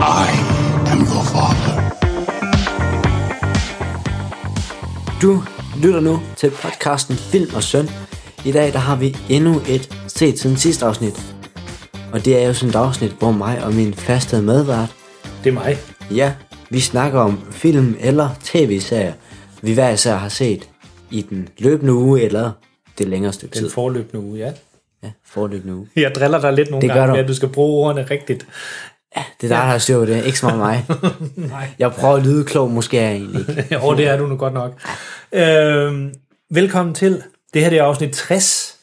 I am your father. Du lytter nu til podcasten Film og Søn. I dag der har vi endnu et set siden sidste afsnit. Og det er jo sådan et afsnit, hvor mig og min faste medvært, Det er mig. ja, vi snakker om film eller tv-serier, vi hver især har set i den løbende uge eller det længere stykke Den tid. forløbende uge, ja. Ja, forløbende uge. Jeg driller dig lidt nogle Det gør gange, at du skal bruge ordene rigtigt. Det er dig, der har styr på det, ikke så meget mig. Nej. Jeg prøver at lyde klog, måske er jeg egentlig ikke. Jo, det er du nu godt nok. Øhm, velkommen til. Det her det er afsnit 60,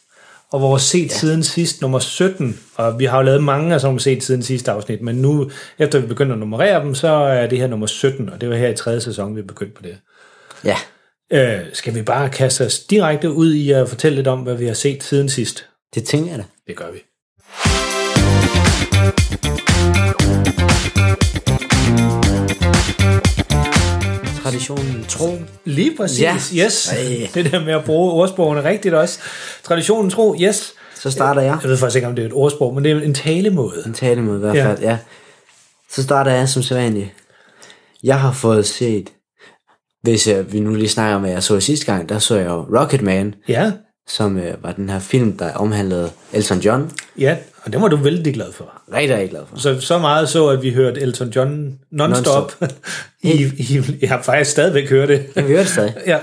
og vores set ja. siden sidst nummer 17. Og vi har jo lavet mange af sådan nogle set siden sidste afsnit, men nu, efter vi begynder at nummerere dem, så er det her nummer 17, og det var her i tredje sæson, vi begyndte på det. Ja, Øh, skal vi bare kaste os direkte ud i at fortælle lidt om, hvad vi har set siden sidst? det tænker jeg da. Det gør vi. Traditionen tro. Lige præcis, Ja. yes. Ej. Det der med at bruge ordsprogene rigtigt også. Traditionen tro, yes. Så starter jeg. Jeg ved faktisk ikke, om det er et ordsprog, men det er en talemåde. En talemåde i hvert Ja. fald, ja. Så starter jeg som sædvanligt. Jeg har fået set, hvis jeg, vi nu lige snakker om, hvad jeg så sidste gang, der så jeg jo Rocketman, Ja, som øh, var den her film, der omhandlede Elton John. ja, og det var du vældig glad for. Rigtig, rigtig glad for. Så, så meget så, at vi hørte Elton John non-stop. I, I, jeg har faktisk stadigvæk hørt det. Jeg vil høre det stadig. ja.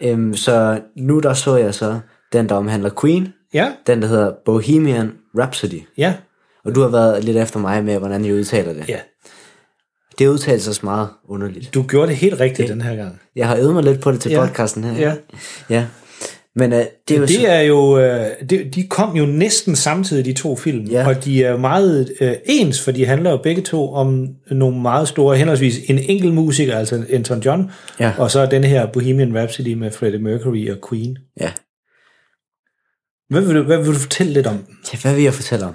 Øhm, så nu der så jeg så den, der omhandler Queen. Ja, Den, der hedder Bohemian Rhapsody. ja, Og du har været lidt efter mig med, hvordan jeg udtaler det. ja. Det udtales også meget underligt. Du gjorde det helt rigtigt den her gang. Jeg har øvet mig lidt på det til Ja. podcasten her. Ja. ja. Men øh, det er jo så- Det er jo, øh, det, de kom jo næsten samtidig, de to film, Ja. og de er meget øh, ens, for de handler jo begge to om nogle meget store, henholdsvis en enkelt musiker, altså Elton John, Ja. og så den her Bohemian Rhapsody med Freddie Mercury og Queen. Ja. Hvad vil du, hvad vil du fortælle lidt om den? Ja, hvad vil jeg fortælle om?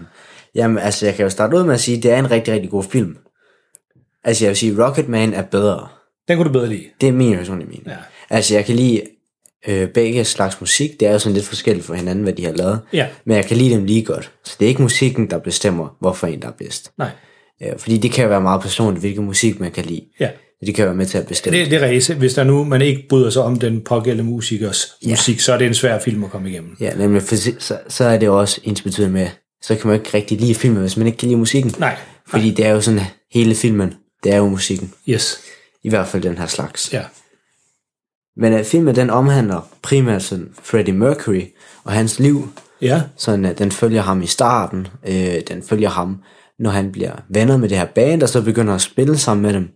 Jamen, altså, jeg kan jo starte ud med at sige, at det er en rigtig, rigtig god film. Altså, jeg vil sige, Rocketman er bedre. Den kunne du bedre lide. Det er min personlige mening. Ja. Altså, jeg kan lide øh, begge slags musik. Det er jo sådan lidt forskelligt for hinanden, hvad de har lavet. Ja. Men jeg kan lide dem lige godt. Så det er ikke musikken, der bestemmer, hvorfor en der er bedst. Nej. Øh, fordi det kan være meget personligt, hvilken musik man kan lide. Ja. Det kan være med til at bestemme. Det, det er rigtigt. Hvis der nu man ikke bryder sig om den pågældende musikers ja. musik, så er det en svær film at komme igennem. Ja, nemlig, for så, så- er det også ens betydende med, så kan man ikke rigtig lide filmen, hvis man ikke kan lide musikken. Nej. Fordi det er jo sådan, hele filmen, det er jo musikken. Yes. I hvert fald den her slags. Ja. Men uh, filmen den omhandler primært sådan Freddie Mercury og hans liv. Ja. Sådan, uh, den følger ham i starten. Øh, den følger ham, når han bliver venner med det her band, og så begynder at spille sammen med dem.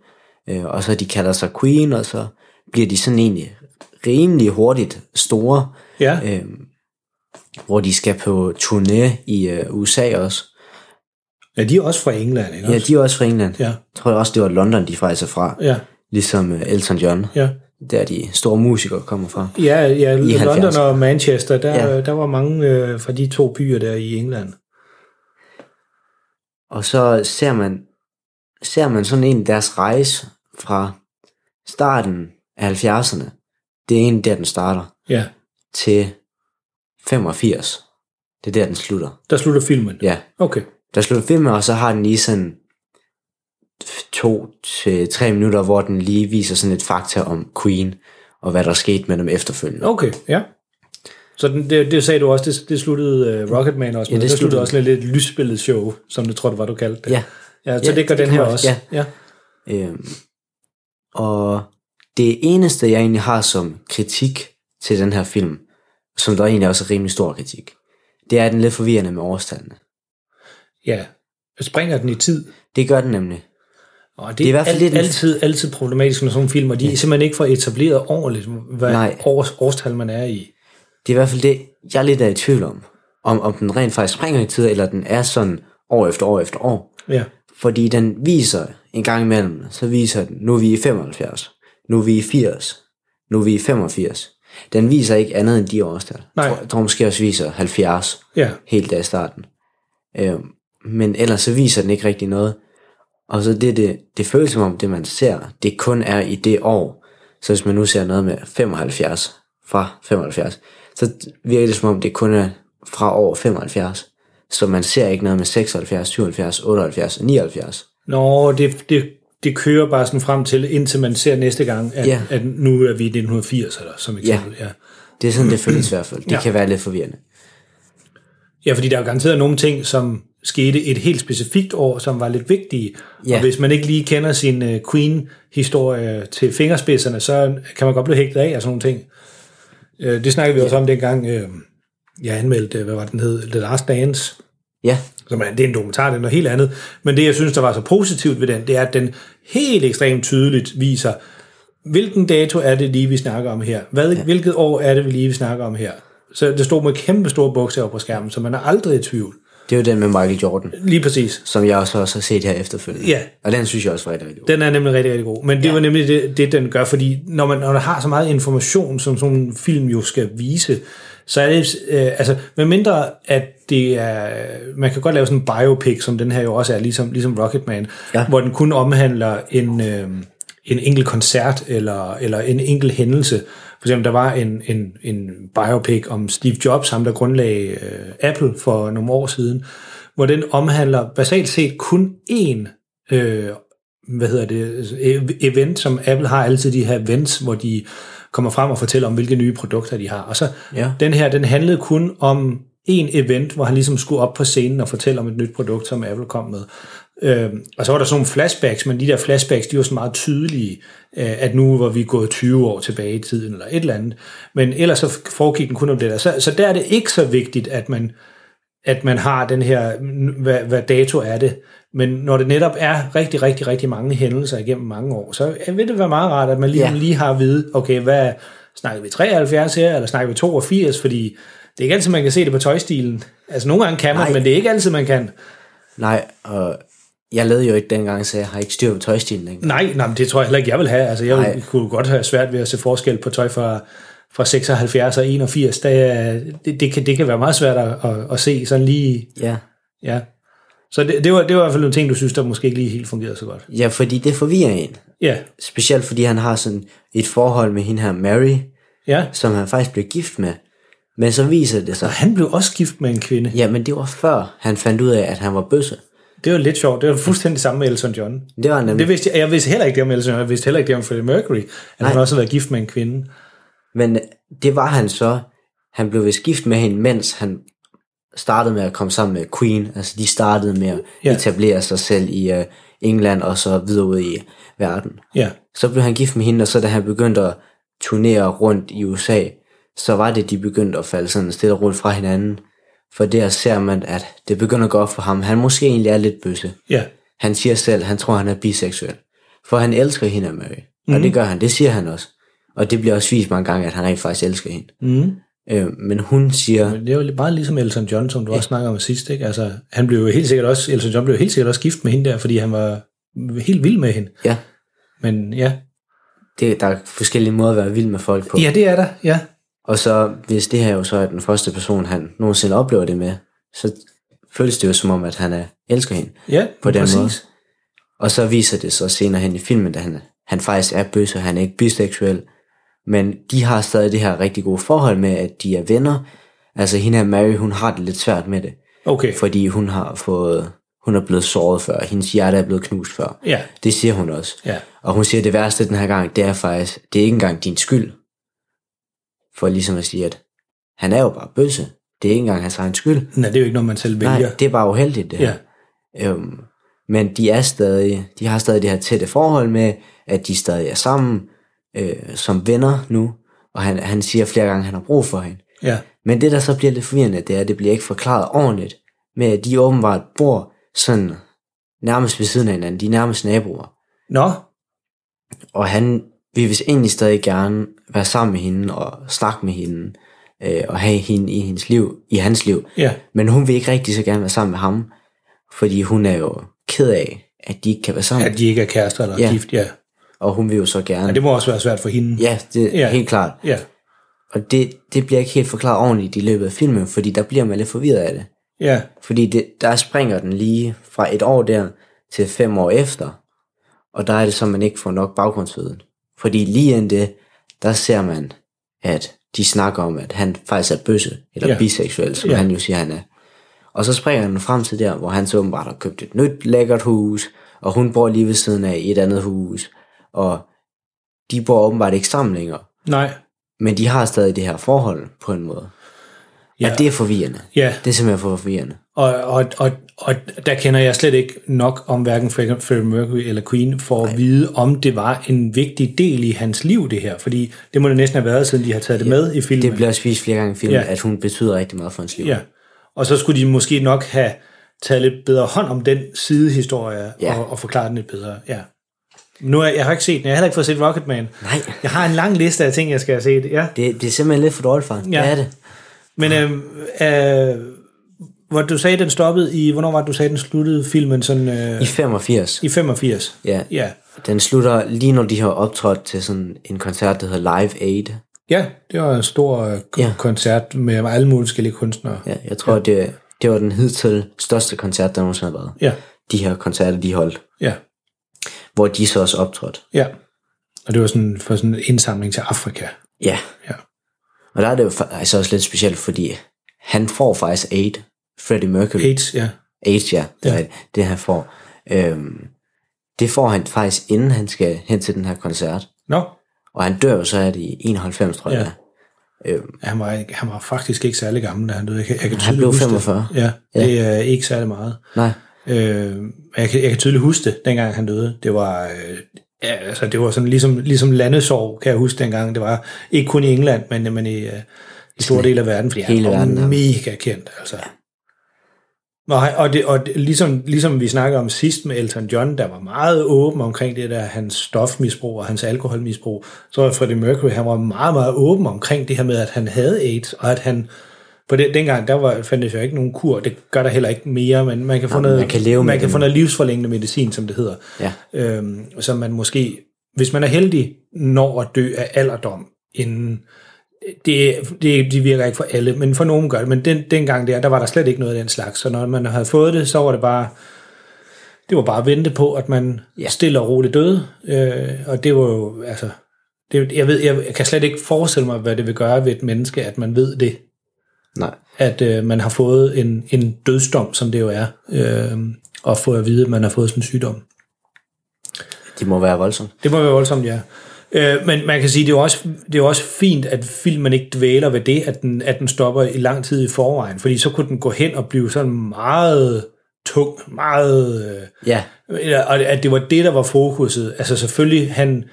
Øh, og så de kalder sig Queen, og så bliver de sådan egentlig rimelig hurtigt store. Ja. Øh, hvor de skal på turné i øh, USA også. ja, de er også fra England, ikke Ja, de er også fra England. Ja. Jeg tror også, det var London, de faktisk er fra. Ja. Ligesom øh, Elton John. Ja. Der de store musikere kommer fra. Ja, ja I London 70'erne. og Manchester, der, Ja. der var mange øh, fra de to byer der i England. Og så ser man, ser man sådan en deres rejse fra starten af 70'erne. Det er egentlig der, den starter. Ja, Til 85. Det er der, den slutter. der slutter filmen. Ja. Okay. Der slutter filmen, og så har den lige sådan to til tre minutter, hvor den lige viser sådan et fakta om Queen, og hvad der skete med dem efterfølgende. Okay, ja. Så den, det, det sagde du også, det, det sluttede uh, Rocketman også Ja, med. det det sluttede sluttede- også lidt, lidt lysbilledet show, som det tror du var, du kaldte det. Ja. ja så Ja, det gør det den her også. også, ja. Øhm, og det eneste, jeg egentlig har som kritik til den her film, som der egentlig også er rimelig stor kritik, det er, at den er lidt forvirrende med årstallene. ja. Springer den i tid? Det gør den nemlig. Og det, Det er i hvert fald alt, lidt altid, altid problematisk med sådan nogle film, og de er simpelthen ikke får etableret ordentligt, hvad Nej. års, årstal man er i. Det er i hvert fald det, jeg er lidt af i tvivl om. Om, om den rent faktisk springer i tid, eller den er sådan år efter år efter år. Ja. Fordi den viser en gang imellem, så viser den, nu er vi i 75, nu er vi i 80, nu er vi i 85. Den viser ikke andet end de årstal. Nej. Jeg tror, jeg tror måske også viser 70 Ja. helt i starten. Øh, men ellers så viser den ikke rigtig noget. Og så det, det, det føles som om, det man ser, det kun er i det år. Så hvis man nu ser noget med 75, fra 75, så virker det som om, det kun er fra år 75. Så man ser ikke noget med 76, 77, 78 og 79. Nå, det, det, det kører bare sådan frem til, indtil man ser næste gang, at, Ja. at nu er vi i 1980, eller som eksempel. Ja. ja. Det er sådan, det føles i hvert fald. Det Ja. kan være lidt forvirrende. Ja, fordi der er jo garanteret nogle ting, som skete et helt specifikt år, som var lidt vigtige. Ja. Og hvis man ikke lige kender sin uh, Queen-historie til fingerspidserne, så kan man godt blive hægtet af af sådan nogle ting. Uh, det snakkede vi også om dengang, uh, jeg anmeldte, øh, hvad var den hed, The Last Dance, Ja, som er, det er en dokumentar, det er noget helt andet. Men det, jeg synes, der var så positivt ved den, det er, at den helt ekstremt tydeligt viser, hvilken dato er det lige, vi snakker om her? Hvad, ja. Hvilket år er det vi lige, vi snakker om her? Så det stod med kæmpe store bogstaver på skærmen, så man er aldrig i tvivl. Det er jo den med Michael Jordan, Lige præcis. som jeg også, også har set her efterfølgende. Ja. Og den synes jeg også var rigtig, rigtig god. Den er nemlig rigtig, rigtig god. Men det ja. var nemlig det, det, den gør, fordi når man, når man har så meget information, som sådan en film jo skal vise, så er det, øh, altså, med mindre at det er, man kan godt lave sådan en biopic, som den her jo også er, ligesom, ligesom Rocketman, Ja. hvor den kun omhandler en, øh, en enkelt koncert, eller, eller en enkelt hændelse. For eksempel, der var en, en, en biopic om Steve Jobs, ham der grundlagde øh, Apple for nogle år siden, hvor den omhandler basalt set kun én øh, hvad hedder det, ev- event, som Apple har altid de her events, hvor de kommer frem og fortæller om, hvilke nye produkter de har. Og så Ja. den her, den handlede kun om en event, hvor han ligesom skulle op på scenen og fortælle om et nyt produkt, som Apple kom med. Øh, og så var der sådan nogle flashbacks, men de der flashbacks, de var så meget tydelige, øh, at nu var vi gået 20 år tilbage i tiden, eller et eller andet. Men ellers så foregik den kun om det der. Så, så der er det ikke så vigtigt, at man, at man har den her, hvad, hvad dato er det. Men når det netop er rigtig, rigtig, rigtig mange hændelser igennem mange år, så vil det være meget rart, at man lige, Ja. lige har at vide, okay, hvad snakker vi 73 her, eller snakker vi 82, fordi det er ikke altid, man kan se det på tøjstilen. Altså nogle gange kan man, Nej. men det er ikke altid, man kan. Nej, og jeg lavede jo ikke dengang, så jeg har ikke styr på tøjstilen dengang. Nej, nej, men det tror jeg heller ikke, jeg vil have. Altså, jeg Nej. kunne godt have svært ved at se forskel på tøj fra, fra 76 og 81. Der, er- det, det, kan, det kan være meget svært at, at, at se sådan lige, Ja. ja. Så det, det, var, det var i hvert fald nogle ting, du synes, der måske ikke lige helt fungerede så godt. ja, fordi det forvirrer en. Ja, Specielt fordi han har sådan et forhold med hende her Mary, ja. som han faktisk blev gift med. Men så viser det sig, Og han blev også gift med en kvinde. ja, men det var før han fandt ud af, at han var bøsse. Det var lidt sjovt. Det var fuldstændig samme med Elton John. Det var nemlig. Det vidste jeg, jeg vidste heller ikke det om Elton John. Jeg vidste heller ikke det om Freddie Mercury. At Nej. han også havde været gift med en kvinde. Men det var han så. Han blev vist gift med hende, mens han startede med at komme sammen med Queen. Altså de startede med at Ja. etablere sig selv i uh, England og så videre ud i verden. Ja, Så blev han gift med hende, og så da han begyndte at turnere rundt i USA, så var det, de begyndte at falde sådan stille og roligt fra hinanden. For der ser man, at det begynder at gå op for ham. Han måske egentlig er lidt bøsse. ja. Han siger selv, han tror, han er biseksuel. For han elsker hende Mary. Mm. Og Mhm. det gør han, det siger han også. Og det bliver også vist mange gange, at han rent faktisk elsker hende. Mm. Øh, men hun siger, Men det er jo meget ligesom Elton John, som du også snakker om sidst. Ikke? Altså, han blev jo helt sikkert også, Elton John blev helt sikkert også gift med hende der, fordi han var helt vild med hende. ja, Men ja, det, der er forskellige måder at være vild med folk på. ja det er der, ja. Og så, hvis det her jo så er den første person, han nogensinde oplever det med, så føles det jo som om, at han er, elsker hende. Ja, På den præcis. måde. Og så viser det så senere hen i filmen, at han, han faktisk er bøsse, han er ikke biseksuel. Men de har stadig det her rigtig gode forhold med, at de er venner. Altså hende her Mary, hun har det lidt svært med det. Okay, Fordi hun har fået, hun er blevet såret før. Hendes hjerte er blevet knust før. ja, Det siger hun også. ja. Og hun siger, at det værste den her gang, det er faktisk, det er ikke engang din skyld. For ligesom at sige, at han er jo bare bøsse. Det er ikke engang hans egen skyld. Nej, det er jo ikke noget, man selv vælger. Nej, det er bare uheldigt det her. Ja, Øhm, men de er stadig, de har stadig det her tætte forhold med, at de stadig er sammen øh, som venner nu, og han, han siger flere gange, at han har brug for hende. ja, Men det, der så bliver lidt forvirrende, det er, at det bliver ikke forklaret ordentligt, med at de åbenbart bor sådan nærmest ved siden af hinanden. De er nærmest naboer. Nå, Og han vil vist egentlig stadig gerne være sammen med hende og snakke med hende, øh, og have hende i hendes liv, i hans liv. ja, Men hun vil ikke rigtig så gerne være sammen med ham, fordi hun er jo ked af, at de ikke kan være sammen. At de ikke er kærester eller ja. gift, ja. Og hun vil jo så gerne. ja. det må også være svært for hende. Ja, det er Ja. helt klart. Ja, Og det, det bliver ikke helt forklaret ordentligt i løbet af filmen, fordi der bliver man lidt forvirret af det. ja, Fordi det, der springer den lige fra et år der til fem år efter. Og der er det så, man ikke får nok baggrundsviden. Fordi lige inden det, der ser man, at de snakker om, at han faktisk er bøsse, eller Ja. biseksuel, som Ja. han jo siger, han er. Og så springer den frem til der, hvor han så åbenbart har købt et nyt lækkert hus, og hun bor lige ved siden af i et andet hus, og de bor åbenbart ikke sammen længere. nej, Men de har stadig det her forhold på en måde. Ja. Ja. Det er forvirrende. ja. Det er simpelthen for forvirrende. Og, og, og, og der kender jeg slet ikke nok om hverken Fre- Freddie Mercury eller Queen for at vide, om det var en vigtig del i hans liv, det her. Fordi det må det næsten have været, siden de har taget det med i filmen. Det bliver også vist flere gange i filmen, Ja. ja. at hun betyder rigtig meget for hans liv. Ja. Og så skulle de måske nok have taget lidt bedre hånd om den sidehistorie Ja. og, og forklare den lidt bedre. Ja. Nu er, jeg har ikke set den. Jeg har heller ikke fået set Rocketman. Nej, Jeg har en lang liste af ting, jeg skal have set. Ja. det, det er simpelthen lidt for dårligt. Ja. Ja. Det er det. Men øh, øh, hvor du sagde, den stoppede i... Hvornår var det, du sagde, den sluttede filmen? Sådan, øh, I 85. I 85. Ja. Ja. Den slutter lige når de har optrådt til sådan en koncert, der hedder Live Aid. Ja, det var en stor øh, Ja. koncert med alle mulige forskellige kunstnere. Ja, jeg tror, ja. det, det var den hidtil største koncert, der nogensinde har været. Ja, De her koncerter, de holdt. ja, Hvor de så også optrådte. ja. Og det var sådan for sådan en indsamling til Afrika. Ja. Ja. Og der er det jo fa- altså også lidt specielt, fordi han får faktisk aid. Freddie Mercury. AIDS, ja. AIDS, ja. Det, Ja. ja. det han får. Øhm, det får han faktisk, inden han skal hen til den her koncert. Nå, Og han dør jo så af det i 91, tror jeg. Ja. er. Øhm, han var, han var faktisk ikke særlig gammel, da han døde. Jeg kan, jeg kan Han tydeligt blev huske 45. Det. Ja, Ja. det er ikke særlig meget. nej, Øh, jeg, kan, jeg kan tydeligt huske det, dengang han døde. Det var, øh, ja, altså, det var sådan ligesom, ligesom landesorg, kan jeg huske dengang. Det var ikke kun i England, men, men i, øh, i store dele af verden, fordi Hele han var verden, ja. mega kendt. Altså. Og, han- og, det, og det, ligesom, ligesom vi snakkede om sidst med Elton John, der var meget åben omkring det der, hans stofmisbrug og hans alkoholmisbrug, så var Freddie Mercury, han var meget, meget åben omkring det her med, at han havde AIDS, og at han, på det, dengang, der var, fandtes jo ikke nogen kur, det gør der heller ikke mere, men man kan få, Nej, noget, man kan leve man kan få noget livsforlængende medicin, som det hedder, ja. øhm, som man måske, hvis man er heldig, når at dø af alderdom, inden det, det, det virker ikke for alle, men for nogen gør det. Men den, dengang der, der var der slet ikke noget af den slags. Så når man havde fået det, så var det bare, det var bare at vente på, at man ja. Ja. stille og roligt døde. Øh, og det var jo, altså, det, jeg, ved, jeg, jeg kan slet ikke forestille mig, hvad det vil gøre ved et menneske, at man ved det. Nej. At øh, man har fået en, en dødsdom, som det jo er, øh, og få at vide, at man har fået sådan en sygdom. Det må være voldsomt. Det må være voldsomt, ja. Øh, men man kan sige, det er, også, det er også fint, at filmen ikke dvæler ved det, at den, at den stopper i lang tid i forvejen, fordi så kunne den gå hen og blive sådan meget tung, meget... Øh, Ja, og at det var det, der var fokuset. Altså selvfølgelig, han,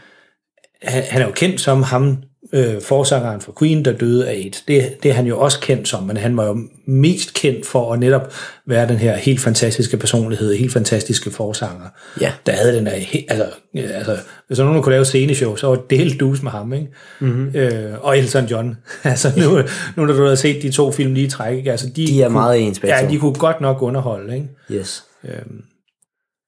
han, han er jo kendt som ham, øh, forsangeren for Queen, der døde af AIDS. Det, det er han jo også kendt som, men han var jo mest kendt for at netop være den her helt fantastiske personlighed, helt fantastiske forsanger, Ja. der havde den der, altså, ja, altså hvis nogen, kunne lave sceneshow, så var det helt dus med ham, ikke? Mhm. Mm-hmm. Øh, og Elton John. altså nu, nu når du har set de to film lige i træk, ikke? Altså, de, de er kunne, meget ens Ja, de kunne godt nok underholde, ikke? Yes.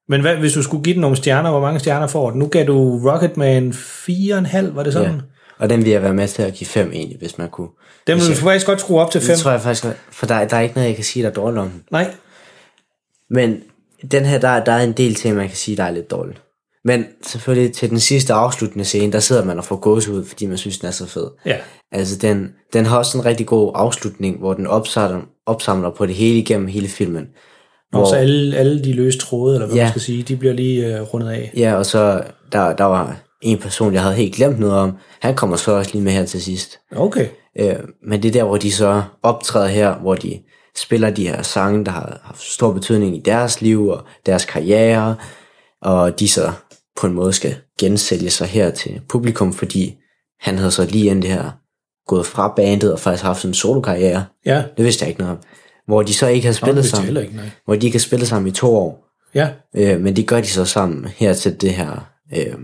Men hvad, hvis du skulle give den nogle stjerner, hvor mange stjerner får den? Nu gav du Rocketman 4,5, var det sådan? Ja. Og den vil jeg være med til at give fem egentlig, hvis man kunne. Den vil du faktisk godt skrue op til 5. Det tror jeg faktisk, for der, der er ikke noget, jeg kan sige, der er dårligt om den. Nej, Men den her, der, der er en del ting, man kan sige, der er lidt dårligt. Men selvfølgelig til den sidste afsluttende scene, der sidder man og får gåsehud, fordi man synes, den er så fed. ja. Altså, den, den har også en rigtig god afslutning, hvor den opsamler, opsamler på det hele igennem hele filmen. Og så alle, alle de løse tråde, eller hvad Ja. man skal sige, de bliver lige uh, rundet af. Ja, og så der, der var en person, jeg havde helt glemt noget om. Han kommer så også lige med her til sidst. Okay. Øh, men det er der, hvor de så optræder her, hvor de spiller de her sange, der har haft stor betydning i deres liv og deres karriere, og de så på en måde skal gensælge sig her til publikum, fordi han havde så lige inden det her gået fra bandet og faktisk haft sådan en solokarriere. Ja, Det vidste jeg ikke noget om. Hvor de så ikke har spillet jeg sammen. ikke, nej. Hvor de ikke har spillet sammen i to år. ja. Øh, men det gør de så sammen her til det her. Øh,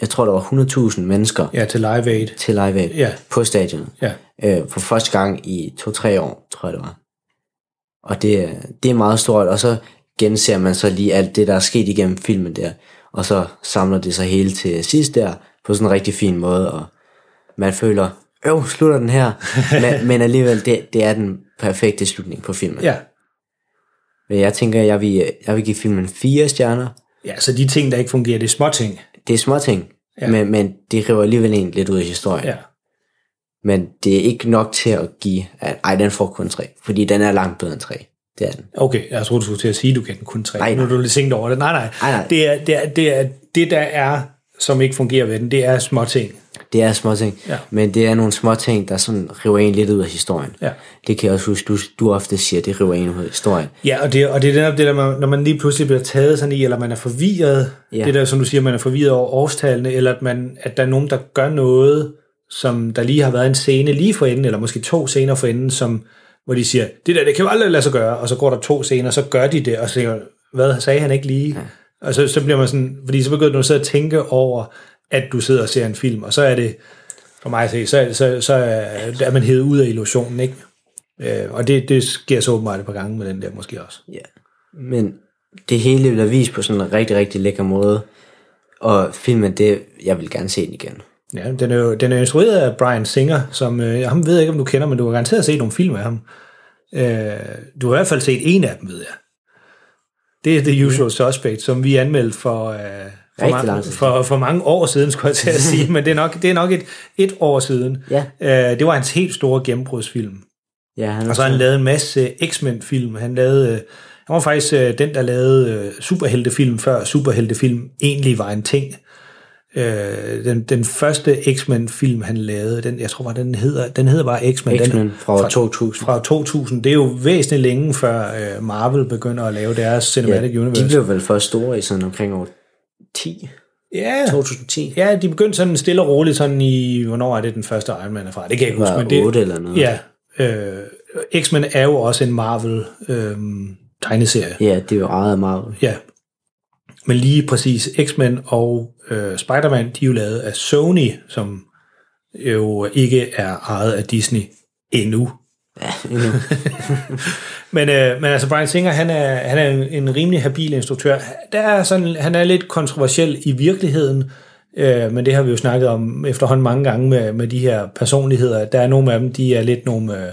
jeg tror, der var 100.000 mennesker ja, til Live Aid. til Live Aid Ja. på stadion. Ja. Øh, for første gang i to-tre år, tror jeg det var. Og det, er- det er meget stort. Og så genser man så lige alt det, der er sket igennem filmen der, og så samler det sig hele til sidst der, på sådan en rigtig fin måde, og man føler, øv, slutter den her, men, men alligevel, det, det er den perfekte slutning på filmen. Ja. Men jeg tænker, jeg vil, jeg vil give filmen fire stjerner. Ja, så de ting, der ikke fungerer, det er små ting. Det er små ting, Ja. men, men det river alligevel en lidt ud af historien. Ja. Men det er ikke nok til at give, at ej, den får kun tre, fordi den er langt bedre end tre. Det er den. Okay, jeg troede, du skulle til at sige, at du kan den kun tre. Nej, Nu er nej. du lidt tænkt over det. Nej, nej. Nej, nej. Det, er, det, er, det, er, det, der er, som ikke fungerer ved den, det er små ting. Det er små ting, Ja. men det er nogle små ting, der sådan river en lidt ud af historien. Ja. Det kan jeg også huske, du, du ofte siger, det river en ud af historien. Ja, og det, og det er netop det der, man- når man lige pludselig bliver taget sådan i, eller man er forvirret, ja. Det der, som du siger, man er forvirret over årstallene, eller at, man, at der er nogen, der gør noget, som der lige har været en scene lige for enden, eller måske to scener for enden, som, hvor de siger, det der, det kan jo aldrig lade sig gøre, og så går der to scener, så gør de det, og så tænker hvad sagde han ikke lige? Ja. Og så, så bliver man sådan, fordi så begynder du at sidde og tænke over, at du sidder og ser en film, og så er det, for mig at se, så, så, så er man hævet ud af illusionen, ikke? Øh, og det, det sker så åbenbart et par gange med den der måske også. Ja. Men det hele bliver vist på sådan en rigtig, rigtig lækker måde. Og filmen, det, jeg vil gerne se den igen. Ja, den er jo den er instrueret af Brian Singer, som, øh, ham ved jeg ikke, om du kender, men du har garanteret set nogle film af ham. Øh, du har i hvert fald set en af dem, ved jeg. Det er The Usual Suspect, som vi anmeldte for, øh, for, Rigtig mange, lang tid for, for mange år siden, skulle jeg til at sige, men det er nok, det er nok et, et år siden. Ja. Øh, det var hans helt store gennembrudsfilm. Ja, han Og så han lavet en masse X-Men-film. Han lavede... øh, Han var faktisk øh, den, der lavede øh, superheltefilm, før superheltefilm egentlig var en ting. Øh, den, den første X-Men-film, han lavede, den, jeg tror bare, den hedder, den hedder bare X-Men. Den- X-Men fra år 2000. Fra 2000. Det er jo væsentligt længe før øh, Marvel begynder at lave deres Cinematic ja, Universe. de blev vel først store i sådan omkring år 10, ja, 2010. ja, de begyndte sådan stille og roligt sådan i, hvornår er det den første Iron Man er fra? Det kan jeg ikke huske. Men det, 8 eller noget. Ja, øh, X-Men er jo også en Marvel øh, tegneserie. Ja, det er jo ejet af Marvel. Ja. Men lige præcis X-Men og øh, Spider-Man, de er jo lavet af Sony, som jo ikke er ejet af Disney endnu. Ja, endnu. Men, øh, men altså Brian Singer, han er, han er en, en rimelig habil instruktør. Der er sådan, han er lidt kontroversiel i virkeligheden, øh, men det har vi jo snakket om efterhånden mange gange med, med de her personligheder. Der er nogle af dem, de er lidt nogle, øh,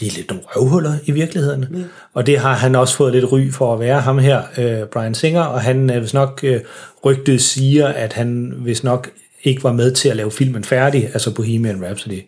de er lidt nogle røvhuller i virkeligheden. Mm. Og det har han også fået lidt ry for at være ham her, øh, Brian Singer, og han er hvis nok øh, rygtet siger, at han hvis nok ikke var med til at lave filmen færdig, altså Bohemian Rhapsody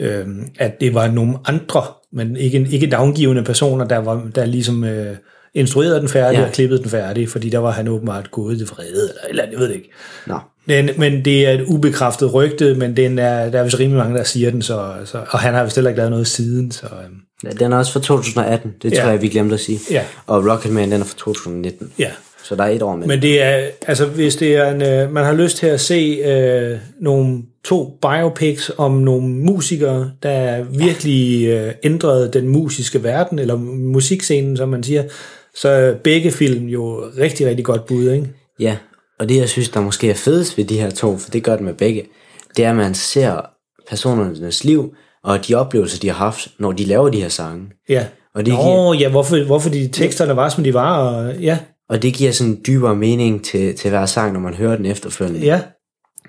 øh, at det var nogle andre, men ikke, ikke navngivende personer, der, var, der ligesom øh, instruerede den færdig ja. Og klippede den færdig, fordi der var han åbenbart gået i vrede, eller, eller andet, jeg ved det ikke. Nå. Men, men det er et ubekræftet rygte, men den er, der er vist rimelig mange, der siger den, så, så, og han har vist heller ikke lavet noget siden. Så, øhm, Ja, Den er også fra 2018, det tror Ja. jeg, vi glemte at sige. Ja. Og Rocketman, den er fra 2019. ja. Så der er et år med. Men det er, altså hvis det er en, øh, man har lyst til at se øh, nogle to biopics om nogle musikere, der virkelig øh, ændrede den musiske verden, eller musikscenen, som man siger, så er begge film jo rigtig, rigtig godt bud, ikke? Ja, og det jeg synes, der måske er fedest ved de her to, for det gør det med begge, det er, at man ser personernes liv, og de oplevelser, de har haft, når de laver de her sange. Ja. Og det, Nå, giver, ja, hvorfor, hvorfor de teksterne var, som de var, og ja, og det giver sådan en dybere mening til, til hver sang, når man hører den efterfølgende. ja.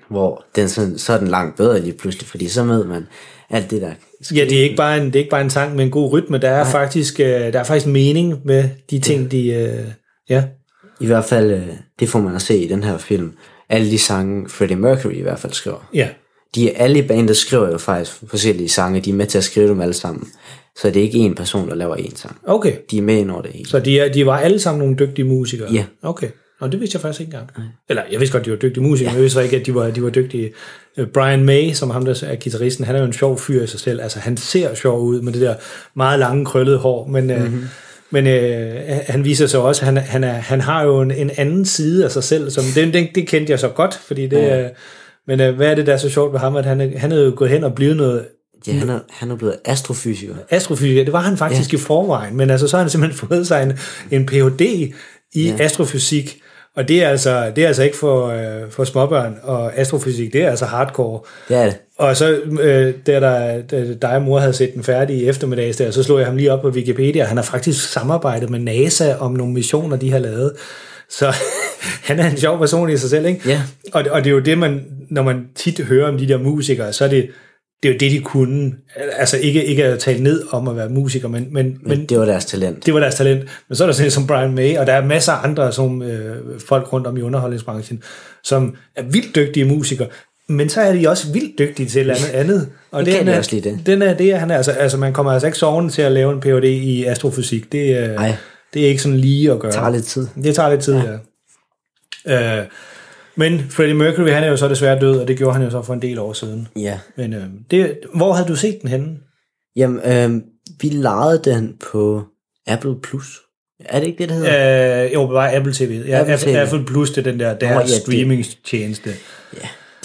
Hvor den sådan, så er den langt bedre lige pludselig, fordi så ved man alt det der. Ja, det er ikke bare en, det er ikke bare en sang med en god rytme, der er, faktisk, øh, der er faktisk mening med de ting, de... Øh, ja. I hvert fald, øh, det får man at se i den her film. Alle de sange, Freddie Mercury i hvert fald skriver. Ja. De alle i bandet skriver jo faktisk forskellige sange, de er med til at skrive dem alle sammen. Så det er ikke én person, der laver én sang. Okay. De er med ind over det hele. Så de, er, de var alle sammen nogle dygtige musikere? Ja. Okay. Og det vidste jeg faktisk ikke engang. Eller jeg vidste godt, de var dygtige musikere, ja. men jeg vidste ikke, at de var, de var dygtige. Øh, Brian May, som ham der er guitaristen, han er jo en sjov fyr i sig selv. Altså han ser sjov ud med det der meget lange, krøllede hår, men, mm-hmm. øh, men øh, han viser sig også, han, han, er, han har jo en, en anden side af sig selv. Som, det, det, det kendte jeg så godt, fordi det ja. Men øh, hvad er det, der er så sjovt ved ham, at han, han er jo gået hen og blevet noget Ja, han er, han er blevet astrofysiker. astrofysiker. Det var han faktisk ja. i forvejen, men altså så har han simpelthen fået sig en, en Ph.D. i ja. astrofysik, Og det er altså, det er altså ikke for, øh, for småbørn, og astrofysik, det er altså hardcore. Det er det. Og så, øh, da, der, da dig og mor havde set den færdig i eftermiddags, der, så slog jeg ham lige op på Wikipedia. Han har faktisk samarbejdet med NASA om nogle missioner, de har lavet. Så han er en sjov person i sig selv, ikke? Ja. Og, og det er jo det, man, når man tit hører om de der musikere, så er det, det er jo det, de kunne. Altså ikke, ikke at tale ned om at være musiker, men, men, men, det var deres talent. det var deres talent. Men så er der sådan som Brian May, og der er masser af andre som, øh, folk rundt om i underholdningsbranchen, som er vildt dygtige musikere, men så er de også vildt dygtige til et eller andet andet. Og Det kan de er, også lige det. Den er, det er han er, altså, altså man kommer altså ikke sovende til at lave en Ph.D. i astrofysik. Det, er- Nej. det er ikke sådan lige at gøre. Det tager lidt tid. Det tager lidt tid, ja. ja. Øh, men Freddie Mercury, han er jo så desværre død, og det gjorde han jo så for en del år siden. Ja. Men øh, det, hvor havde du set den henne? Jamen, øh, vi lejede den på Apple Plus. Er det ikke det, det hedder? Øh, jo, bare Apple TV. Ja, Apple TV. Apple Plus, det er den der, deres Nå, ja, ja, det- streamingtjeneste. er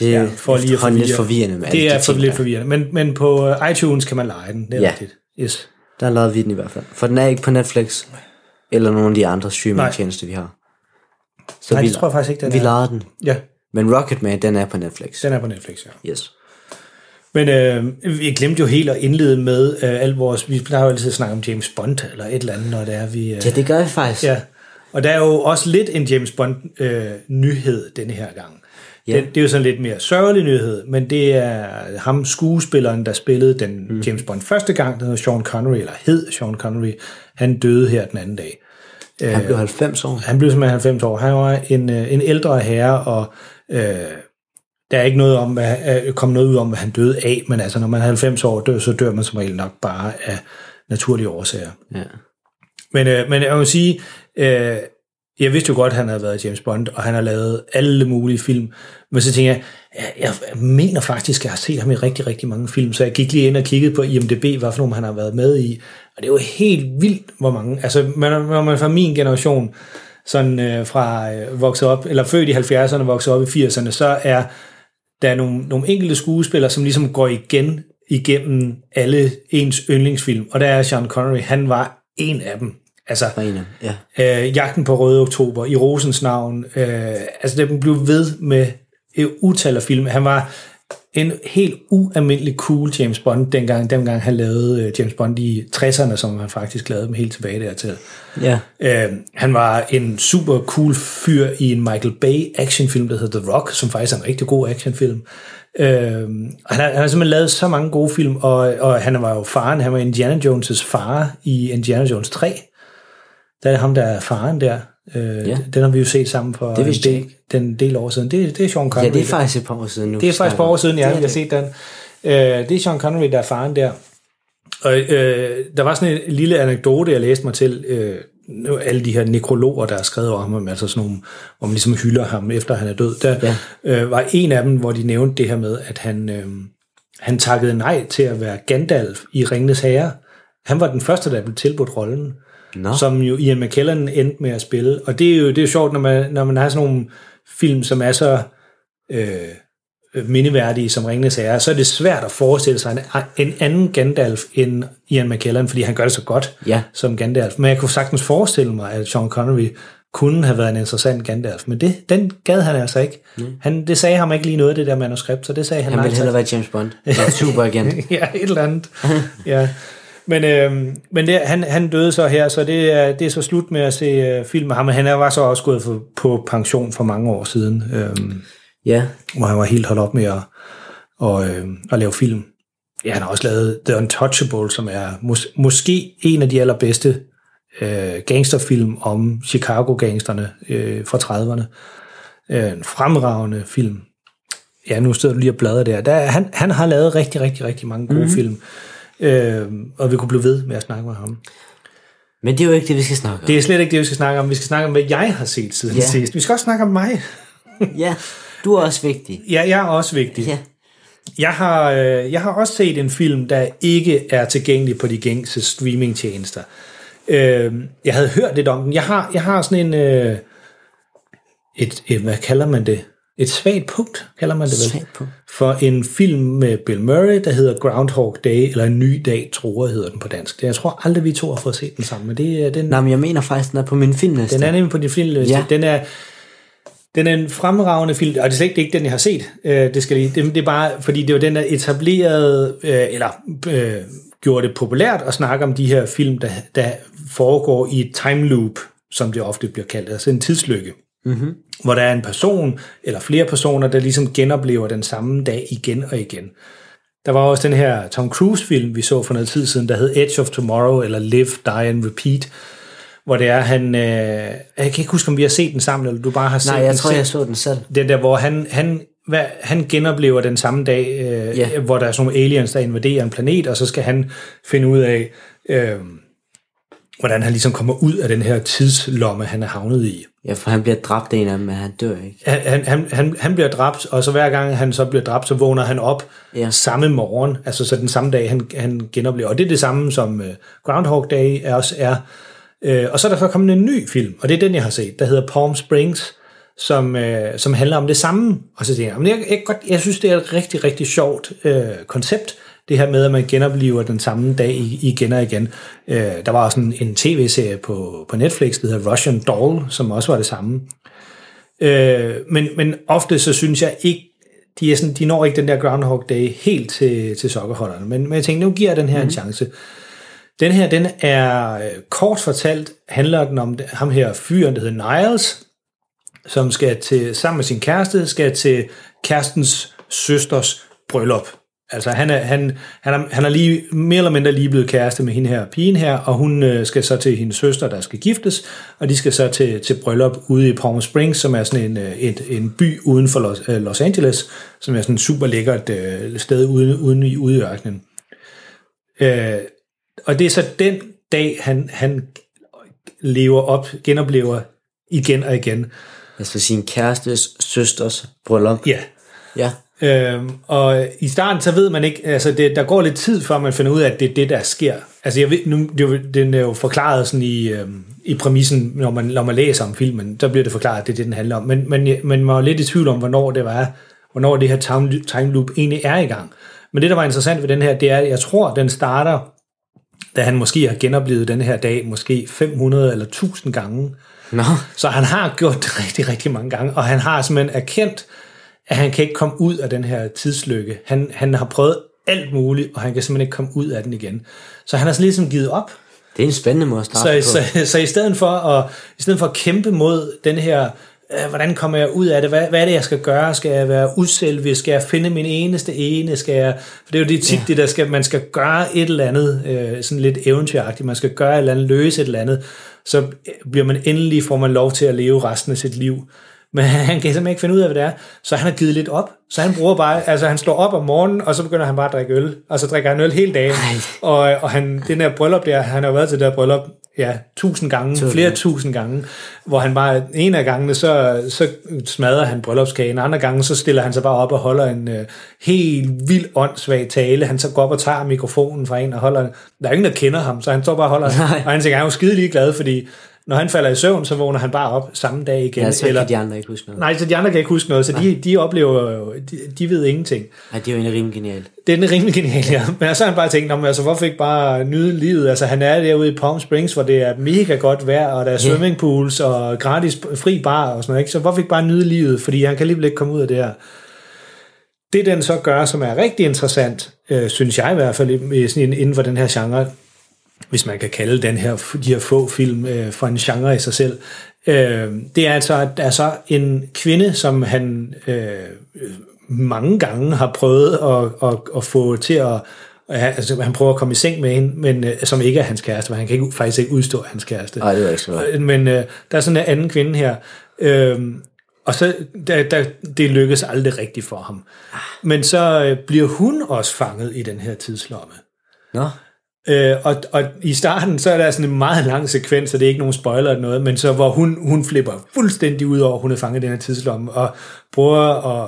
Ja, for lige at efterhånden lidt forvirre. forvirrende med Det de er for lidt der- forvirrende. Men, men på øh, iTunes kan man lege den, det er Ja. rigtigt. Yes. Der lavede vi den i hvert fald. For den er ikke på Netflix, eller nogen af de andre streamingtjenester, vi har. Så Nej, vi, det tror jeg faktisk ikke, den vi er. lejede den. Ja, Men Rocketman, den er på Netflix. den er på Netflix, ja. Yes. Men øh, vi glemte jo helt at indlede med øh, alt vores... Vi plejer jo altid at snakke om James Bond, eller et eller andet, når det er, vi... Øh, Ja, det gør vi faktisk. Ja, og der er jo også lidt en James Bond-nyhed øh, denne her gang. Ja. Den, det er jo sådan lidt mere sørgelig nyhed, men det er ham skuespilleren, der spillede den mm. James Bond første gang, der hedder Sean Connery, eller hed Sean Connery. Han døde her den anden dag. Han blev 90 år. Han blev simpelthen 90 år. Han var en, øh, en ældre herre, og øh, der er ikke noget om, hvad, øh, kom noget ud om, hvad han døde af, men altså, når man er 90 år dør, så dør man som regel nok bare af naturlige årsager. Ja. Men, øh, men jeg vil sige, øh, jeg vidste jo godt, at han havde været James Bond, og han har lavet alle mulige film. Men så tænker jeg, jeg, jeg mener faktisk, at jeg har set ham i rigtig, rigtig mange film, så jeg gik lige ind og kiggede på IMDb, hvad for nogle han har været med i. Og det er jo helt vildt, hvor mange. Altså, man, når man fra min generation, sådan øh, fra øh, vokset op, eller født i 70'erne, vokset op i 80'erne, så er der er nogle, nogle enkelte skuespillere, som ligesom går igen igennem alle ens yndlingsfilm. Og der er Sean Connery, han var en af dem. Altså, dem, ja. øh, Jagten på Røde Oktober, I Rosens navn. Øh, altså, det blev ved med et utal af film. Han var en helt ualmindelig cool James Bond, dengang, dengang han lavede øh, James Bond i 60'erne, som han faktisk lavede dem helt tilbage dertil. Ja. Øh, han var en super cool fyr i en Michael Bay actionfilm, der hedder The Rock, som faktisk er en rigtig god actionfilm. Øh, han, har, han har simpelthen lavet så mange gode film, og, og han var jo faren, han var Indiana Jones' far i Indiana Jones 3. Der er det ham, der er faren der. Øh, Ja. Den har vi jo set sammen for Det en del, den del år siden. Det, det er Sean Connery. ja, det er faktisk et par år siden nu. Det er faktisk et par år siden, ja, vi har set den. Øh, det er Sean Connery, der er faren der. Og øh, der var sådan en lille anekdote, jeg læste mig til, øh, alle de her nekrologer, der er skrevet om ham, altså sådan nogle, hvor man ligesom hylder ham, efter han er død. Der Ja. øh, var en af dem, hvor de nævnte det her med, at han, øh, han takkede nej til at være Gandalf i Ringenes Herre. Han var den første, der blev tilbudt rollen Nå. som jo Ian McKellen endte med at spille. Og det er jo det er jo sjovt, når man, når man har sådan nogle film, som er så øh, mindeværdige som Ringenes Herre, så er det svært at forestille sig en, en anden Gandalf end Ian McKellen, fordi han gør det så godt Ja. som Gandalf. Men jeg kunne sagtens forestille mig, at Sean Connery kunne have været en interessant Gandalf, men det, den gad han altså ikke. Han, det sagde ham ikke lige noget det der manuskript, så det sagde han, Han ville tak. hellere være James Bond. Ja, super igen. ja, et eller andet. ja. Men, øhm, men det, han, han døde så her, så det er, det er så slut med at se øh, film med ham. Men han er- var så også gået for, på pension for mange år siden, øhm, Ja. hvor han var helt holdt op med at, og, øh, at lave film. Ja, han har også lavet The Untouchable, som er mås- måske en af de allerbedste øh, gangsterfilm om Chicago-gangsterne øh, fra 30'erne. Øh, en fremragende film. Ja, nu sidder du lige og bladrer der. der han, han har lavet rigtig, rigtig, rigtig mange gode mm-hmm. film. Øh, og vi kunne blive ved med at snakke med ham. Men det er jo ikke det, vi skal snakke om. Det er slet ikke det, vi skal snakke om. Vi skal snakke om, hvad jeg har set siden Ja. sidst. Vi skal også snakke om mig. Ja, du er også vigtig. Ja, jeg er også vigtig. Ja. Jeg har, øh, jeg har også set en film, der ikke er tilgængelig på de gængse streamingtjenester. Øh, jeg havde hørt lidt om den. Jeg har, jeg har sådan en... Øh, et, et, hvad kalder man det? Et svagt punkt, kalder man det vel? Punkt. For en film med Bill Murray, der hedder Groundhog Day, eller En ny dag, tror jeg, hedder den på dansk. Jeg tror aldrig, vi to har fået set den sammen, men det er den... Nå, men jeg mener faktisk, den er på min filmliste. Den er nemlig på din filmliste. Ja. Den er, Den er en fremragende film, og det er slet ikke, den, jeg har set. Øh, det, skal lige, det, det er bare, fordi det var den, der etablerede, øh, eller øh, gjorde det populært at snakke om de her film, der, der foregår i et time loop, som det ofte bliver kaldt, altså en tidslykke. Mm-hmm. Hvor der er en person, eller flere personer, der ligesom genoplever den samme dag igen og igen. Der var også den her Tom Cruise-film, vi så for noget tid siden, der hed Edge of Tomorrow, eller Live, Die and Repeat, hvor det er, han... Øh, jeg kan ikke huske, om vi har set den sammen, eller du bare har set Nej, jeg den tror, selv. jeg så den selv. Den der, hvor han, han, hvad, han genoplever den samme dag, øh, Ja. hvor der er sådan nogle aliens, der invaderer en planet, og så skal han finde ud af, øh, hvordan han ligesom kommer ud af den her tidslomme, han er havnet i. Ja, for han bliver dræbt en af dem, men han dør ikke. Han, han, han, han, bliver dræbt, og så hver gang han så bliver dræbt, så vågner han op Ja. samme morgen, altså så den samme dag, han, han genoplever. Og det er det samme, som uh, Groundhog Day er også er. Uh, og så er der så kommet en ny film, og det er den, jeg har set, der hedder Palm Springs, som, uh, som handler om det samme. Og så tænker jeg, jeg, jeg, godt, jeg synes, det er et rigtig, rigtig sjovt uh, koncept, det her med, at man genoplever den samme dag igen og igen. Uh, der var også en, tv-serie på, på Netflix, der hedder Russian Doll, som også var det samme. Øh, men, men ofte så synes jeg ikke, de, er sådan, de når ikke den der Groundhog Day helt til, til sokkerholderne. Men, men jeg tænkte, nu giver jeg den her mm. en chance. Den her, den er øh, kort fortalt, handler den om ham her fyren, der hedder Niles, som skal til, sammen med sin kæreste, skal til kærestens søsters bryllup. Altså han er, han, han er, han er lige, mere eller mindre lige blevet kæreste med hende her pigen her, og hun øh, skal så til hendes søster, der skal giftes, og de skal så til, til bryllup ude i Palm Springs, som er sådan en, øh, et, en by uden for Los, øh, Los Angeles, som er sådan et super lækkert øh, sted uden, uden i, ude i ørkenen. Øh, og det er så den dag, han, han lever op, genoplever igen og igen. Altså sin kærestes søsters bryllup. Ja. Ja. Øhm, og i starten, så ved man ikke, altså det, der går lidt tid, før man finder ud af, at det er det, der sker. Altså jeg ved, nu, det, den er jo forklaret sådan i, øhm, i præmissen, når man, når man læser om filmen, så bliver det forklaret, at det er det, den handler om. Men, men, men man var lidt i tvivl om, hvornår det var, hvornår det her time, time loop egentlig er i gang. Men det, der var interessant ved den her, det er, at jeg tror, den starter, da han måske har genoplevet den her dag, måske 500 eller 1000 gange. Nå, Så han har gjort det rigtig, rigtig mange gange, og han har simpelthen erkendt, at han kan ikke komme ud af den her tidslykke. Han, han har prøvet alt muligt, og han kan simpelthen ikke komme ud af den igen. Så han har sådan ligesom givet op. det er en spændende måde at starte Så, på. så, så i, stedet for at, i stedet for at kæmpe mod den her, øh, hvordan kommer jeg ud af det, hvad, hvad er det, jeg skal gøre? Skal jeg være uselvisk? Skal jeg finde min eneste ene? Skal jeg, for det er jo det tit, ja. det der skal, man skal gøre et eller andet, øh, sådan lidt eventyragtigt, man skal gøre et eller andet, løse et eller andet, så bliver man endelig, får man lov til at leve resten af sit liv. Men han kan simpelthen ikke finde ud af, hvad det er. Så han har givet lidt op. Så han bruger bare, altså han står op om morgenen, og så begynder han bare at drikke øl. Og så drikker han øl hele dagen. Og, og han, den der bryllup der, han har været til det der bryllup, ja, tusind gange, Tusind. flere tusind gange, hvor han bare, en af gangene, så, så smadrer han bryllupskagen, andre gange, så stiller han sig bare op og holder en øh, helt vild åndssvag tale. Han så går op og tager mikrofonen fra en og holder, der er ingen, der kender ham, så han står bare og holder, Nej. og han tænker, han er jo skide ligeglad, fordi når han falder i søvn, så vågner han bare op samme dag igen. Ja, så kan de andre ikke huske noget. Nej, så de andre kan ikke huske noget, så de, de oplever jo, de, de ved ingenting. Nej, det er jo egentlig rimelig genialt. Det er den rimelig genial, ja. Men så har han bare tænkt, "Nå, men altså, hvorfor ikke bare nyde livet? Altså, han er derude i Palm Springs, hvor det er mega godt vejr, og der er swimmingpools og gratis fri bar og sådan noget, ikke? Så hvorfor ikke bare nyde livet? Fordi han kan alligevel ikke komme ud af det her. Det, den så gør, som er rigtig interessant, øh, synes jeg i hvert fald, sådan inden for den her genre, hvis man kan kalde den her, de her få film øh, for en genre i sig selv, øh, det er altså, at der er så en kvinde, som han øh, mange gange har prøvet at, at, at få til at altså, han prøver at komme i seng med hende, men øh, som ikke er hans kæreste, for han kan ikke, faktisk ikke udstå hans kæreste. Nej, det var ikke så. Øh, Men øh, der er sådan en anden kvinde her, øh, og så der, der, det lykkes aldrig rigtigt for ham. Men så øh, bliver hun også fanget i den her tidslomme. Nå, Øh, og, og i starten, så er der sådan en meget lang sekvens, så det er ikke nogen spoiler eller noget, men så hvor hun, hun flipper fuldstændig ud over, at hun er fanget i den her tidslomme, og prøver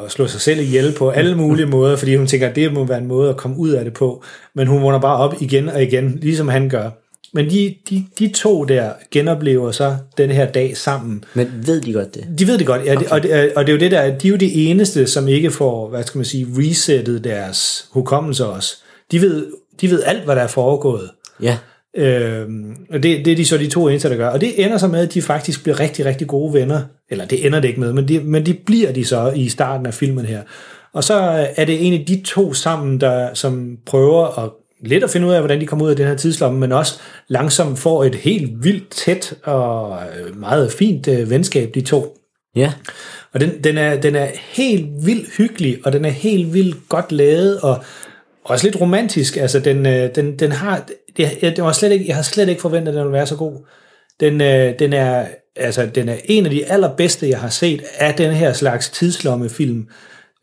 at slå sig selv ihjel på alle mulige måder, fordi hun tænker, at det må være en måde at komme ud af det på. Men hun vågner bare op igen og igen, ligesom han gør. Men de, de, de to der genoplever så den her dag sammen. men ved de godt det? De ved det godt, ja, okay. og, det, er- og det er jo det der, de er jo det eneste, som ikke får, hvad skal man sige, resettet deres hukommelse også. De ved, de ved alt, hvad der er foregået. Ja, Øh, og det, det er de så de to eneste, der gør. Og det ender så med, at de faktisk bliver rigtig, rigtig gode venner. Eller det ender det ikke med, men de, men de bliver de så i starten af filmen her. Og så er det egentlig de to sammen, der som prøver at lidt at finde ud af, hvordan de kommer ud af den her tidslomme, men også langsomt får et helt vildt tæt og øh, meget fint øh, venskab, de to. Ja, Og den, den, er, den er helt vildt hyggelig, og den er helt vildt godt lavet, og også lidt romantisk. Altså, den, øh, den, den har... Det, jeg, det var slet ikke, jeg har slet ikke forventet, at den ville være så god. Den, øh, den, er, altså, den er en af de allerbedste, jeg har set af den her slags tidslommefilm.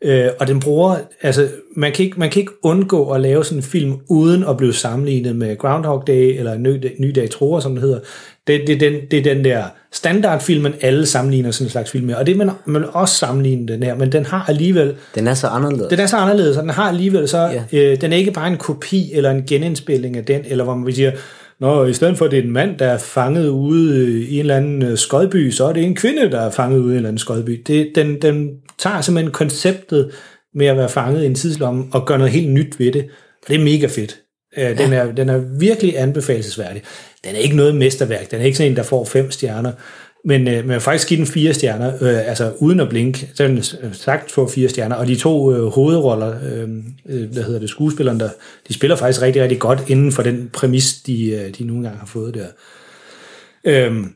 Øh, og den bruger, altså, man kan, ikke, man kan ikke undgå at lave sådan en film, uden at blive sammenlignet med Groundhog Day, eller Ny, Ny Dag Tror, som det hedder. Det, det, det, det er den der standardfilmen, alle sammenligner sådan en slags film med. Og det man, man også sammenligne den her, men den har alligevel, den er så anderledes. den er så anderledes, og den har alligevel så, Ja. øh, den er ikke bare en kopi eller en genindspilning af den, eller hvor man siger, Nå, i stedet for at det er en mand, der er fanget ude øh, i en eller anden øh, skodby, så er det en kvinde, der er fanget ude i en eller anden skodby. Det, den, den tager simpelthen konceptet med at være fanget i en tidslomme og gør noget helt nyt ved det. Og det er mega fedt. Øh, Den, er, den er virkelig anbefalesværdig. Den er ikke noget mesterværk. Den er ikke sådan en, der får fem stjerner. Men, øh, men jeg vil faktisk give den fire stjerner, øh, altså uden at blinke. Så den øh, sagt få fire stjerner. Og de to øh, hovedroller, øh, øh, hvad hedder det, skuespillerne, der, de spiller faktisk rigtig, rigtig godt inden for den præmis, de, øh, de nogle gange har fået der. Øhm,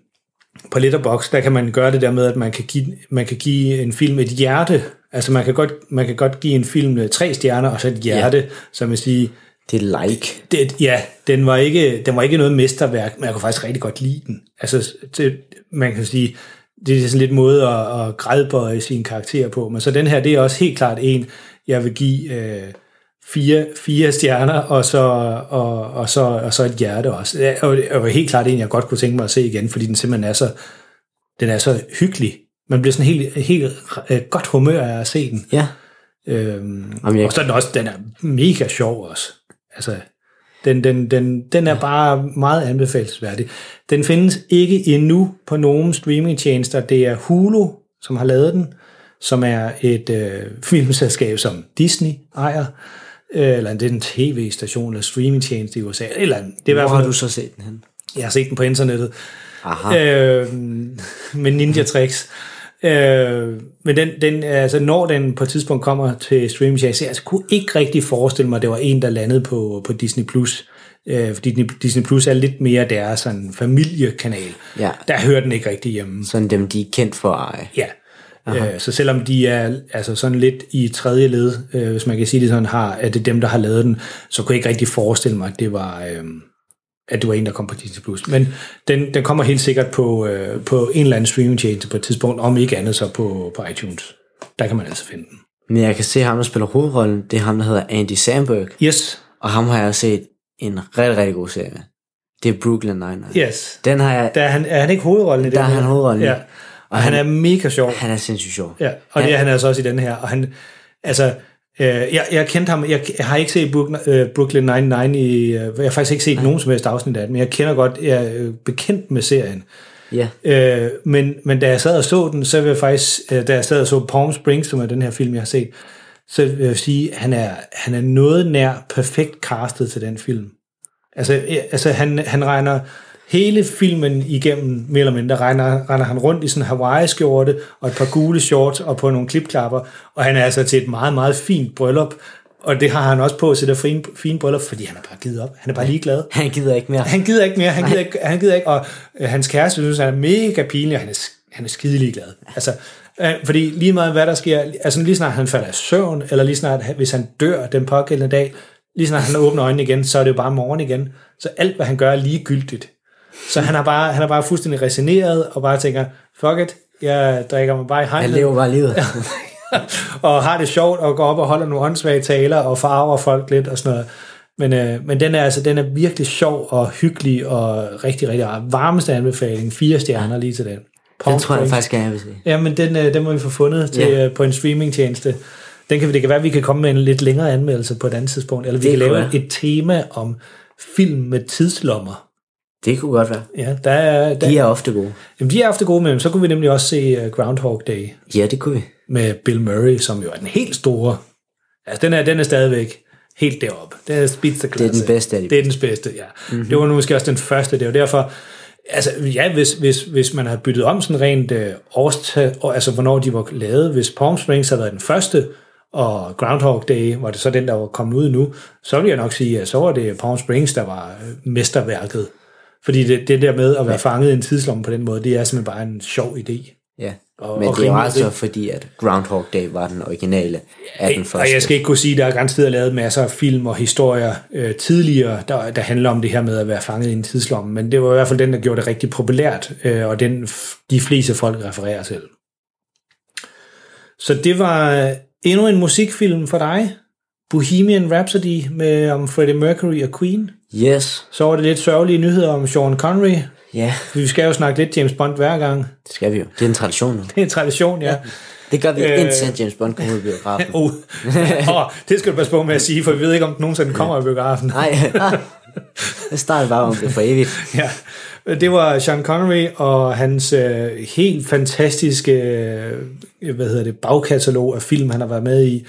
på Letterboxd, der kan man gøre det der med, at man kan give, man kan give en film et hjerte. Altså man kan godt, man kan godt give en film øh, tre stjerner, og så et hjerte, ja. så man siger, Det er like. det, ja, den var, ikke, den var ikke noget mesterværk, men jeg kunne faktisk rigtig godt lide den. Altså, det, man kan sige, det er sådan lidt måde at, at grædbøje sine karakterer på, men så den her, det er også helt klart en, jeg vil give øh, fire, fire stjerner, og så, og, og, så, og så et hjerte også. Og det var helt klart en, jeg godt kunne tænke mig at se igen, fordi den simpelthen er så, den er så hyggelig. Man bliver sådan helt, helt øh, godt humør af at se den. Ja. Øhm, Jamen, jeg- Og så er den også, den er mega sjov også. Altså, den, den, den, den er bare meget anbefalesværdig. Den findes ikke endnu på nogen streamingtjenester. Det er Hulu, som har lavet den, som er et øh, filmselskab, som Disney ejer. Øh, eller det er en tv-station eller streamingtjeneste i USA. Eller, det er i hvert Hvor fald, har du så set den hen? jeg har set den på internettet. Aha. Øh, med Ninja Tricks. Øh, men den, den, altså, når den på et tidspunkt kommer til streaming, jeg altså, kunne ikke rigtig forestille mig, at det var en, der landede på, på Disney+. Plus. Øh, fordi Disney- Disney Plus er lidt mere deres sådan, familiekanal. Ja. Der hører den ikke rigtig hjemme. Sådan dem, de er kendt for at eje. Ja. Øh, så selvom de er altså sådan lidt i tredje led, øh, hvis man kan sige det sådan, har, at det er dem, der har lavet den, så kunne jeg ikke rigtig forestille mig, at det var, øh, at det var en, der kom på Disney+. Plus. Men den, den kommer helt sikkert på, øh, på en eller anden streamingtjeneste på et tidspunkt, om ikke andet så på, på iTunes. Der kan man altså finde den. Men jeg kan se ham, der spiller hovedrollen. Det er ham, der hedder Andy Samberg. Yes, Og ham har jeg set en rigtig, rigtig god serie. Det er Brooklyn Nine-Nine. yes. Den har jeg... Der er, han, er han ikke hovedrollen i den Der er han hovedrollen, Ja. Og han, han er mega sjov. Han er sindssygt sjov. Ja, og det er han altså også i den her. Og han, altså, øh, jeg, jeg kendte ham, jeg, jeg har ikke set Brook, øh, Brooklyn Nine-Nine i, øh, jeg har faktisk ikke set nogen som helst afsnit af det, men jeg kender godt, jeg er øh, bekendt med serien. Ja. Øh, men, men da jeg sad og så den, så vil jeg faktisk, øh, da jeg sad og så Palm Springs, som er den her film, jeg har set, så vil jeg sige, at han er, han er noget nær perfekt castet til den film. Altså, øh, altså han, han regner hele filmen igennem, mere eller mindre, regner, regner han rundt i sådan en Hawaii-skjorte og et par gule shorts og på nogle klipklapper, og han er altså til et meget, meget fint bryllup, og det har han også på til det fine, fine bryllup, fordi han er bare givet op. Han er bare ligeglad. Han gider ikke mere. Han gider ikke mere, han gider ikke, han gider ikke og øh, hans kæreste synes, han er mega pinlig, og han er, han er skidelig glad. Altså, øh, fordi lige meget hvad der sker, altså lige snart han falder i søvn, eller lige snart, hvis han dør den pågældende dag, lige snart han åbner øjnene igen, så er det jo bare morgen igen. Så alt, hvad han gør, er ligegyldigt. Så han er bare, han er bare fuldstændig resigneret, og bare tænker, fuck it, jeg drikker mig bare i Han hegnet lever bare livet. og har det sjovt og går op og holder nogle åndssvage taler og farver folk lidt og sådan noget. Men, øh, men den er altså den er virkelig sjov og hyggelig og rigtig, rigtig rar. Varmeste anbefaling, fire stjerner lige til den. Palm Den tror jeg Springs. faktisk, jeg vil se. Ja, men den, øh, den må vi få fundet til, Ja. øh, på en streamingtjeneste. Den kan, vi- det kan være, at vi kan komme med en lidt længere anmeldelse på et andet tidspunkt, eller vi Det kan lave være. et tema om film med tidslommer. Det kunne godt være. Ja, der er, der, De er ofte gode. jamen, de er ofte gode dem. Så kunne vi nemlig også se uh, Groundhog Day Ja, det kunne vi. med Bill Murray, som jo er den helt store. Altså, den er, den er stadigvæk... helt deroppe. Det er. Det er den bedste af de Det er den bedste, ja. Mm-hmm. Det var nu måske også den første. Det var derfor, altså ja, hvis, hvis, hvis man har byttet om sådan rent øh, årstal, altså hvornår de var lavet, hvis Palm Springs havde været den første, og Groundhog Day var det så den, der var kommet ud nu, så vil jeg nok sige, at så var det Palm Springs, der var øh, mesterværket. Fordi det, det der med at være fanget i en tidslomme på den måde, det er simpelthen bare en sjov idé. Ja. Og- Men og det er altså rig. fordi, at Groundhog Day var den originale af den første. Og jeg skal ikke kunne sige, at der er garanteret lavet masser af film og historier øh, tidligere, der, der handler om det her med at være fanget i en tidslomme, men det var i hvert fald den, der gjorde det rigtig populært, øh, og den de fleste folk refererer til. Så det var endnu en musikfilm for dig, Bohemian Rhapsody med om Freddie Mercury og Queen. Yes. Så var det lidt sørgelige nyheder om Sean Connery. Ja, Vi skal jo snakke lidt James Bond hver gang. det skal vi jo. Det er en tradition nu. Det er en tradition, ja. Det gør vi Øh. indtil James Bond kommer ud i biografen. Oh. oh, det skal du passe på med at sige, for vi ved ikke, om den nogensinde kommer i biografen. Nej, det starter bare om det for evigt. Ja, det var Sean Connery og hans øh, helt fantastiske øh, hvad hedder det, bagkatalog af film, han har været med i.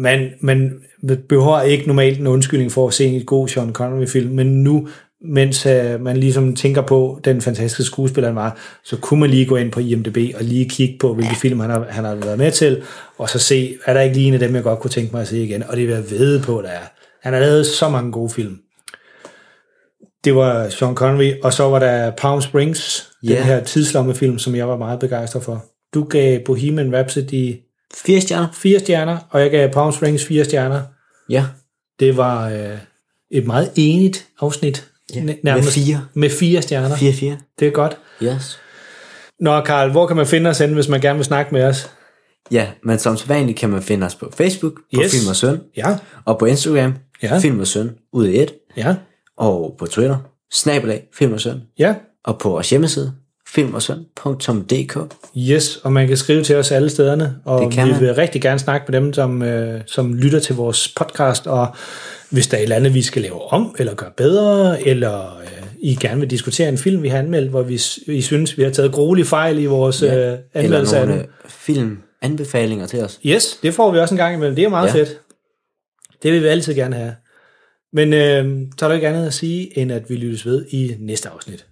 Man, man behøver ikke normalt en undskyldning for at se en god Sean Connery-film, men nu, mens øh, man ligesom tænker på den fantastiske skuespiller, han var, så kunne man lige gå ind på IMDb og lige kigge på, hvilke film han har, han har været med til, og så se, er der ikke lige en af dem, jeg godt kunne tænke mig at se igen, og det vil jeg vide på, der er. Han har lavet så mange gode film. Det var Sean Connery, og så var der Palm Springs, yeah. Ja. den her tidslommefilm, som jeg var meget begejstret for. Du gav Bohemian Rhapsody Fire stjerner? fire stjerner, og jeg gav Palm Springs fire stjerner. Ja. Det var øh, et meget enigt afsnit. Ja, N- med fire. Med fire stjerner. Fire, fire. Det er godt. Yes. Nå, Karl, hvor kan man finde os hen, hvis man gerne vil snakke med os? Ja, men som sædvanligt kan man finde os på Facebook, på Yes. Film og Søn, Ja, og på Instagram, Ja. Film og Søn, ud i et, ja, og på Twitter, snabelag, Film og Søn, ja. og på vores hjemmeside, filmogSøn.dk. Yes, og man kan skrive til os alle stederne, og vi man. vil rigtig gerne snakke med dem, som, øh, som lytter til vores podcast, og hvis der er et eller andet, vi skal lave om, eller gøre bedre, eller øh, I gerne vil diskutere en film, vi har anmeldt, hvor vi, I synes, vi har taget gruelige fejl i vores ja, øh, anmeldelse af den. øh, filmanbefalinger til os. Yes, det får vi også en gang imellem. Det er meget. Ja. fedt. Det vil vi altid gerne have. Men øh, så er der ikke andet at sige, end at vi lyttes ved i næste afsnit.